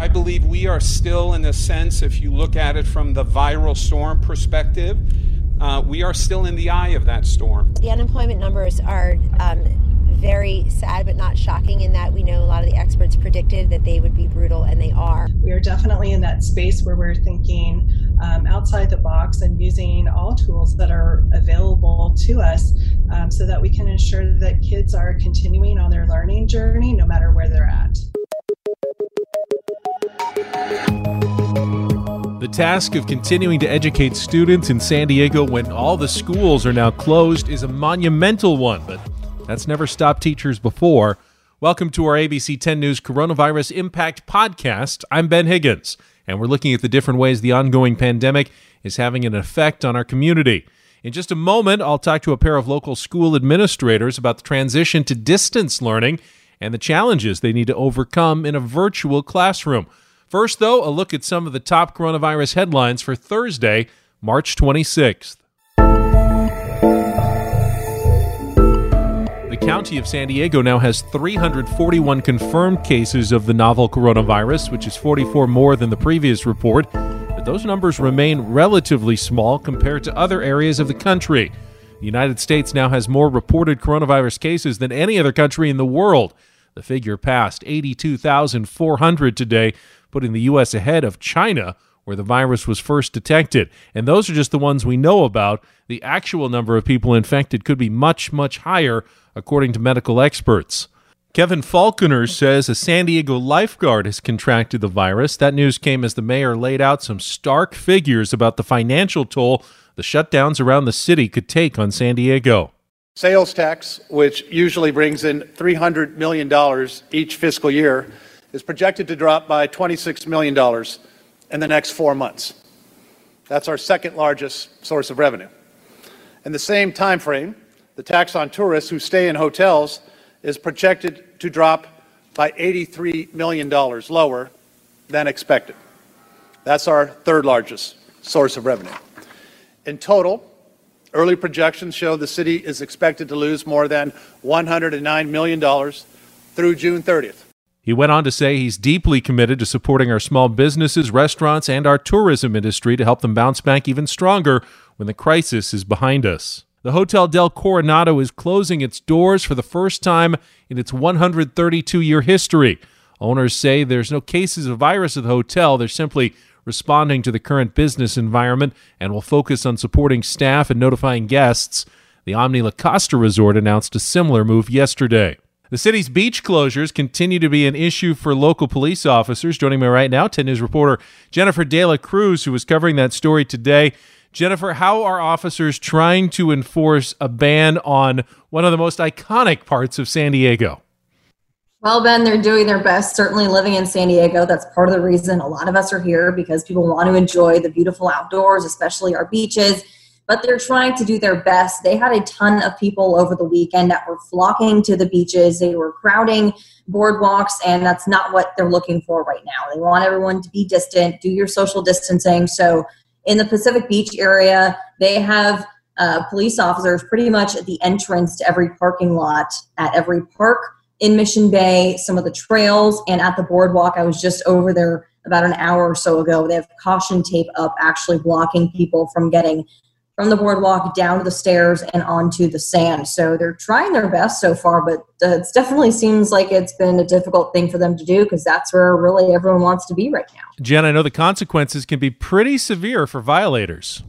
I believe we are still, in a sense, if you look at it from the viral storm perspective, uh, we are still in the eye of that storm. The unemployment numbers are um, very sad but not shocking in that we know a lot of the experts predicted that they would be brutal and they are. We are definitely in that space where we're thinking um, outside the box and using all tools that are available to us um, so that we can ensure that kids are continuing on their learning journey no matter where they're at. The task of continuing to educate students in San Diego when all the schools are now closed is a monumental one, but that's never stopped teachers before. Welcome to our ABC 10 News Coronavirus Impact Podcast. I'm Ben Higgins, and we're looking at the different ways the ongoing pandemic is having an effect on our community. In just a moment, I'll talk to a pair of local school administrators about the transition to distance learning and the challenges they need to overcome in a virtual classroom. First, though, a look at some of the top coronavirus headlines for Thursday, March 26th. The County of San Diego now has 341 confirmed cases of the novel coronavirus, which is 44 more than the previous report. But those numbers remain relatively small compared to other areas of the country. The United States now has more reported coronavirus cases than any other country in the world. The figure passed 82,400 today, putting the U.S. ahead of China, where the virus was first detected. And those are just the ones we know about. The actual number of people infected could be much, much higher, according to medical experts. Kevin Faulconer says a San Diego lifeguard has contracted the virus. That news came as the mayor laid out some stark figures about the financial toll the shutdowns around the city could take on San Diego. Sales tax, which usually brings in $300 million each fiscal year, is projected to drop by $26 million in the next four months. That's our second largest source of revenue. In the same time frame, the tax on tourists who stay in hotels is projected to drop by $83 million lower than expected. That's our third largest source of revenue. In total, early projections show the city is expected to lose more than $109 million through June 30th. He went on to say he's deeply committed to supporting our small businesses, restaurants, and our tourism industry to help them bounce back even stronger when the crisis is behind us. The Hotel del Coronado is closing its doors for the first time in its 132 year history. Owners say there's no cases of virus at the hotel, they're simply responding to the current business environment and will focus on supporting staff and notifying guests. The Omni La Costa Resort announced a similar move yesterday. The city's beach closures continue to be an issue for local police officers. Joining me right now, 10 News reporter Jennifer De La Cruz, who was covering that story today. Jennifer, how are officers trying to enforce a ban on one of the most iconic parts of San Diego? Well, Ben, they're doing their best. Certainly living in San Diego, that's part of the reason a lot of us are here because people want to enjoy the beautiful outdoors, especially our beaches but they're trying to do their best. They had a ton of people over the weekend that were flocking to the beaches. They were crowding boardwalks, and that's not what they're looking for right now. They want everyone to be distant, do your social distancing. So, in the Pacific Beach area, they have uh, police officers pretty much at the entrance to every parking lot at every park in Mission Bay, some of the trails, and at the boardwalk. I was just over there about an hour or so ago. They have caution tape up, actually blocking people from getting from the boardwalk down to the stairs and onto the sand. So they're trying their best so far, but it definitely seems like it's been a difficult thing for them to do because that's where really everyone wants to be right now. Jen, I know the consequences can be pretty severe for violators.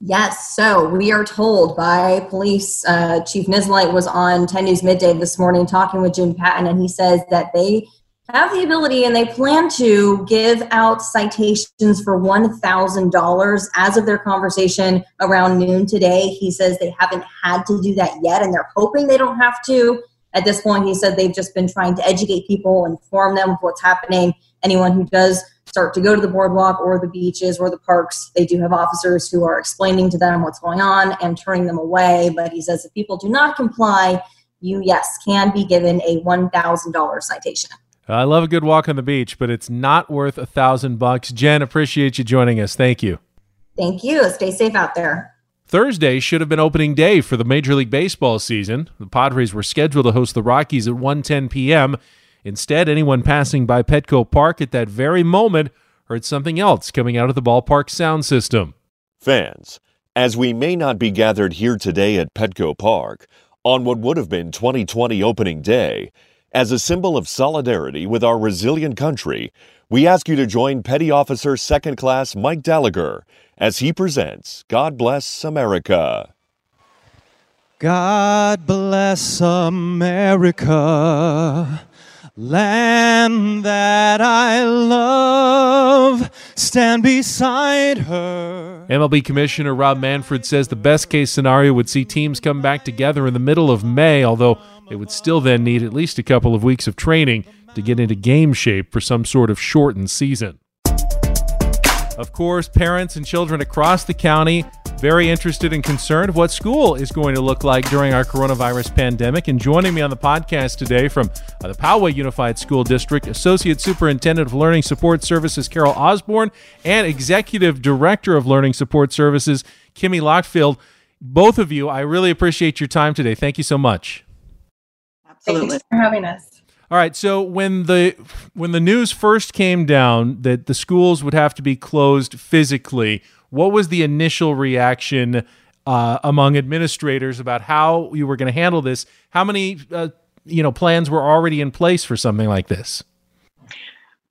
Yes, so we are told by police. Uh, Chief Nisleit was on 10 News Midday this morning talking with Jim Patton, and he says that they have the ability and they plan to give out citations for $1,000 as of their conversation around noon today. He says they haven't had to do that yet and they're hoping they don't have to. At this point, he said they've just been trying to educate people, inform them of what's happening. Anyone who does start to go to the boardwalk or the beaches or the parks, they do have officers who are explaining to them what's going on and turning them away. But he says if people do not comply, you, yes, can be given a $1,000 citation. I love a good walk on the beach, but it's not worth a thousand bucks. Jen, appreciate you joining us. Thank you. Thank you. Stay safe out there. Thursday should have been opening day for the Major League Baseball season. The Padres were scheduled to host the Rockies at 1:10 p.m. Instead, anyone passing by Petco Park at that very moment heard something else coming out of the ballpark sound system. Fans, as we may not be gathered here today at Petco Park on what would have been 2020 opening day, as a symbol of solidarity with our resilient country, we ask you to join Petty Officer Second Class Mike Gallagher as he presents God Bless America. God bless America, land that I love. Stand beside her. MLB Commissioner Rob Manfred says the best case scenario would see teams come back together in the middle of May, although they would still then need at least a couple of weeks of training to get into game shape for some sort of shortened season. Of course, parents and children across the county very interested and concerned what school is going to look like during our coronavirus pandemic. And joining me on the podcast today from uh, the Poway Unified School District, Associate Superintendent of Learning Support Services Carol Osborne and Executive Director of Learning Support Services Kimmy Lockfield. Both of you, I really appreciate your time today. Thank you so much. Absolutely. Thanks for having us. All right. So when the when the news first came down that the schools would have to be closed physically, what was the initial reaction uh, among administrators about how you were going to handle this? How many uh, you know plans were already in place for something like this?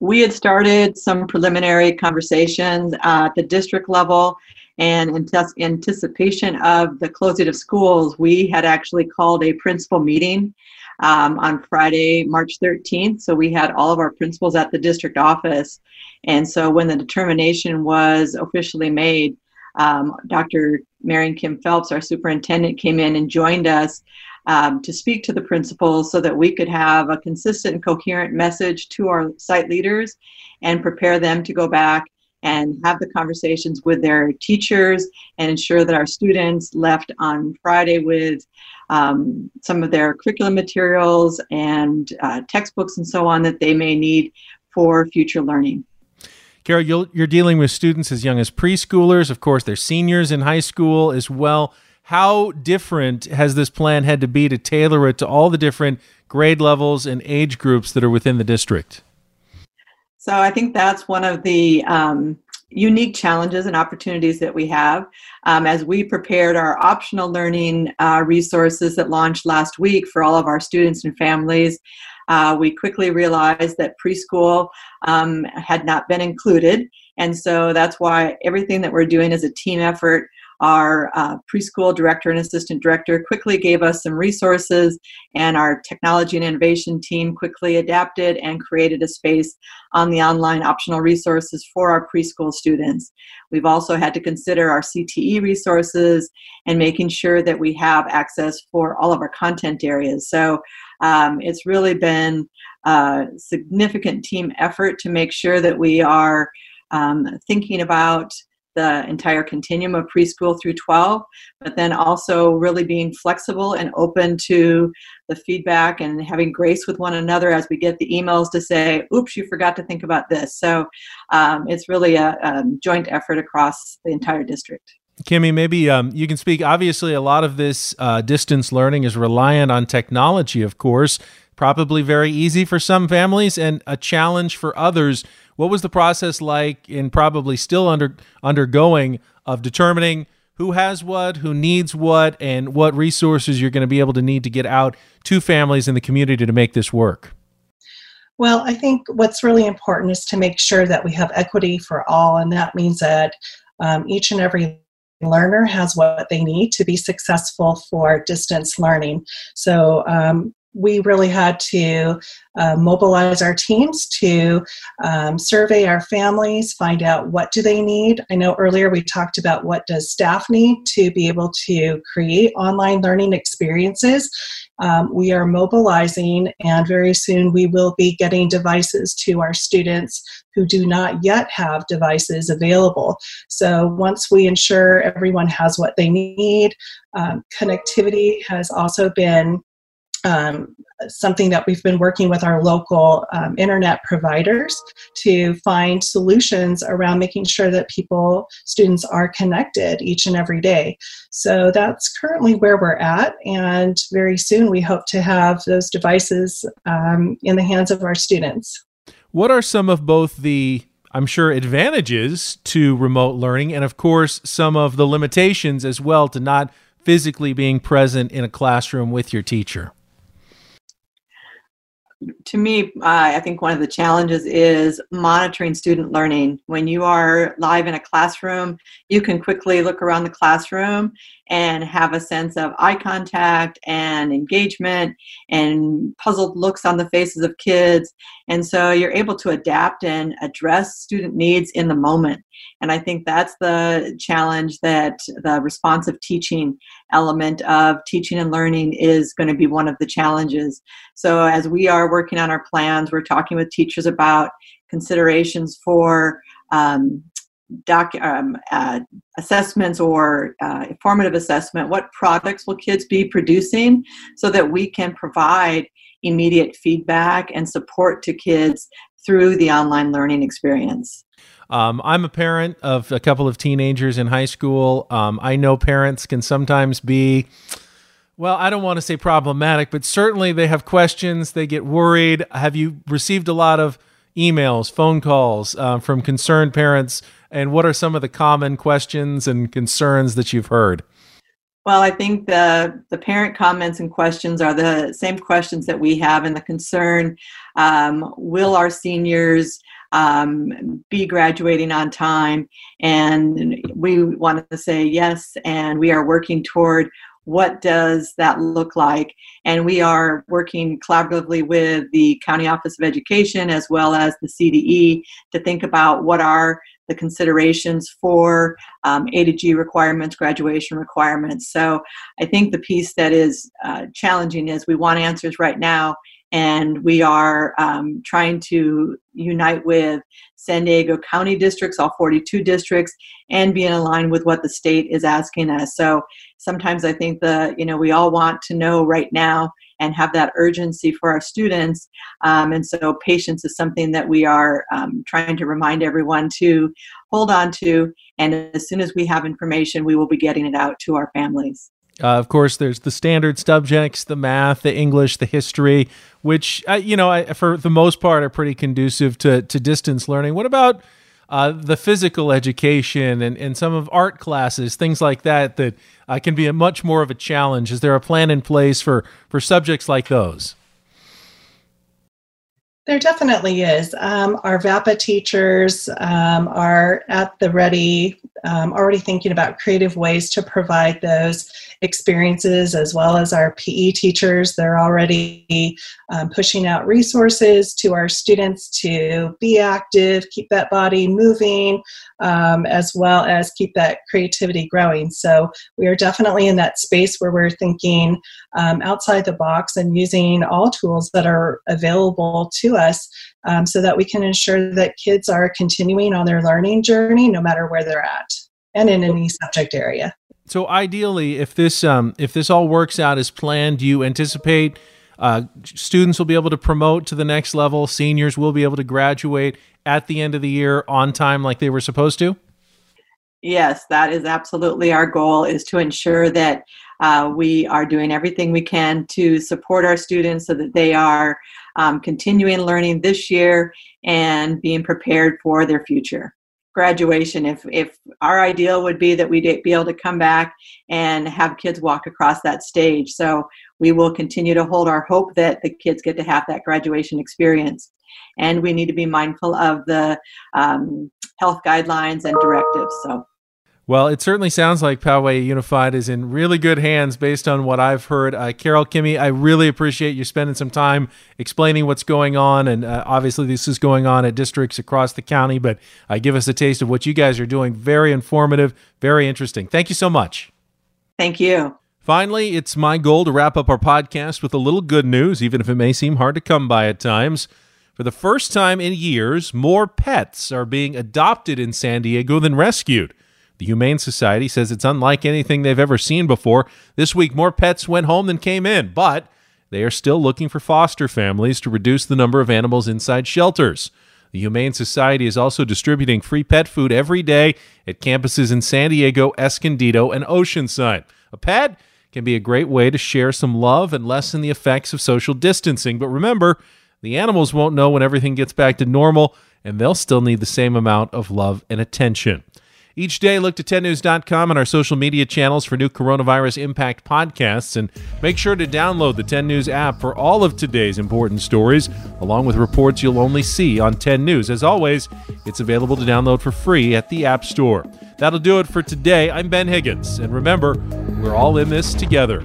We had started some preliminary conversations at the district level, and in anticipation of the closing of schools, we had actually called a principal meeting um, on Friday, March 13th. So we had all of our principals at the district office. And so when the determination was officially made, um, Dr. Marian Kim Phelps, our superintendent, came in and joined us um, to speak to the principals so that we could have a consistent and coherent message to our site leaders and prepare them to go back and have the conversations with their teachers and ensure that our students left on Friday with um, some of their curriculum materials and uh, textbooks and so on that they may need for future learning. Carol, you're dealing with students as young as preschoolers. Of course, they're seniors in high school as well. How different has this plan had to be to tailor it to all the different grade levels and age groups that are within the district? So I think that's one of the um, unique challenges and opportunities that we have. Um, as we prepared our optional learning uh, resources that launched last week for all of our students and families, uh, we quickly realized that preschool um, had not been included. And so that's why everything that we're doing is a team effort our uh, preschool director and assistant director quickly gave us some resources, and our technology and innovation team quickly adapted and created a space on the online optional resources for our preschool students. We've also had to consider our CTE resources and making sure that we have access for all of our content areas. So um, it's really been a significant team effort to make sure that we are um, thinking about the entire continuum of preschool through 12, but then also really being flexible and open to the feedback and having grace with one another as we get the emails to say, oops, you forgot to think about this. So um, it's really a, a, joint effort across the entire district. Kimmy, maybe um, you can speak. Obviously, a lot of this uh, distance learning is reliant on technology, of course. Probably very easy for some families and a challenge for others. What was the process like, and probably still under undergoing, of determining who has what, who needs what, and what resources you're going to be able to need to get out to families in the community to make this work? Well, I think what's really important is to make sure that we have equity for all, and that means that um, each and every learner has what they need to be successful for distance learning. So, um, we really had to uh, mobilize our teams to um, survey our families find out what do they need. I know earlier we talked about what does staff need to be able to create online learning experiences. Um, we are mobilizing and very soon we will be getting devices to our students who do not yet have devices available. So once we ensure everyone has what they need um, connectivity has also been um, something that we've been working with our local um, internet providers to find solutions around making sure that people, students are connected each and every day. So that's currently where we're at, and very soon we hope to have those devices um, in the hands of our students. What are some of both the I'm sure, advantages to remote learning, and of course, some of the limitations as well to not physically being present in a classroom with your teacher? To me, uh, I think one of the challenges is monitoring student learning. When you are live in a classroom, you can quickly look around the classroom and have a sense of eye contact and engagement and puzzled looks on the faces of kids. And so you're able to adapt and address student needs in the moment. And I think that's the challenge that the responsive teaching element of teaching and learning is going to be one of the challenges. So as we are working on our plans, we're talking with teachers about considerations for um, doc, um, uh, assessments or uh, formative assessment, what products will kids be producing so that we can provide immediate feedback and support to kids through the online learning experience. Um, I'm a parent of a couple of teenagers in high school. Um, I know parents can sometimes be, well, I don't want to say problematic, but certainly they have questions. They get worried. Have you received a lot of emails, phone calls uh, from concerned parents? And what are some of the common questions and concerns that you've heard? Well, I think the the parent comments and questions are the same questions that we have, and the concern: um, Will our seniors um, be graduating on time? And we want to say yes, and we are working toward what does that look like? And we are working collaboratively with the county office of education as well as the cde to think about what are the considerations for um, a to g requirements graduation requirements. So i think the piece that is uh, challenging is we want answers right now and we are um, trying to unite with San Diego County districts, all 42 districts, and be in line with what the state is asking us. So sometimes I think the you know we all want to know right now and have that urgency for our students, um, and so patience is something that we are um, trying to remind everyone to hold on to. And as soon as we have information, we will be getting it out to our families. Uh, of course, there's the standard subjects, the math, the English, the history, which uh, you know, I, for the most part, are pretty conducive to to distance learning. What about uh, the physical education and, and some of art classes, things like that, that uh, can be a much more of a challenge? Is there a plan in place for for subjects like those? There definitely is. Um, our VAPA teachers um, are at the ready, um, already thinking about creative ways to provide those experiences, as well as our PE teachers. They're already um, pushing out resources to our students to be active, keep that body moving, um, as well as keep that creativity growing. So we are definitely in that space where we're thinking um, outside the box and using all tools that are available to us um, so that we can ensure that kids are continuing on their learning journey no matter where they're at and in any subject area. So ideally, if this um, if this all works out as planned, do you anticipate uh, students will be able to promote to the next level? Seniors will be able to graduate at the end of the year on time, like they were supposed to. Yes, that is absolutely our goal. Is to ensure that uh, we are doing everything we can to support our students so that they are um, continuing learning this year and being prepared for their future graduation if if our ideal would be that we'd be able to come back and have kids walk across that stage. So we will continue to hold our hope that the kids get to have that graduation experience. And we need to be mindful of the um, health guidelines and directives so well, it certainly sounds like Poway Unified is in really good hands based on what I've heard. Uh, Carol Kimmy, I really appreciate you spending some time explaining what's going on. And uh, obviously, this is going on at districts across the county, but uh, give us a taste of what you guys are doing. Very informative, very interesting. Thank you so much. Thank you. Finally, it's my goal to wrap up our podcast with a little good news, even if it may seem hard to come by at times. For the first time in years, more pets are being adopted in San Diego than rescued. The Humane Society says it's unlike anything they've ever seen before. This week, more pets went home than came in, but they are still looking for foster families to reduce the number of animals inside shelters. The Humane Society is also distributing free pet food every day at campuses in San Diego, Escondido, and Oceanside. A pet can be a great way to share some love and lessen the effects of social distancing. But remember, the animals won't know when everything gets back to normal, and they'll still need the same amount of love and attention. Each day, look to 10news.com and our social media channels for new coronavirus impact podcasts. And make sure to download the 10 News app for all of today's important stories, along with reports you'll only see on 10 News. As always, it's available to download for free at the App Store. That'll do it for today. I'm Ben Higgins. And remember, we're all in this together.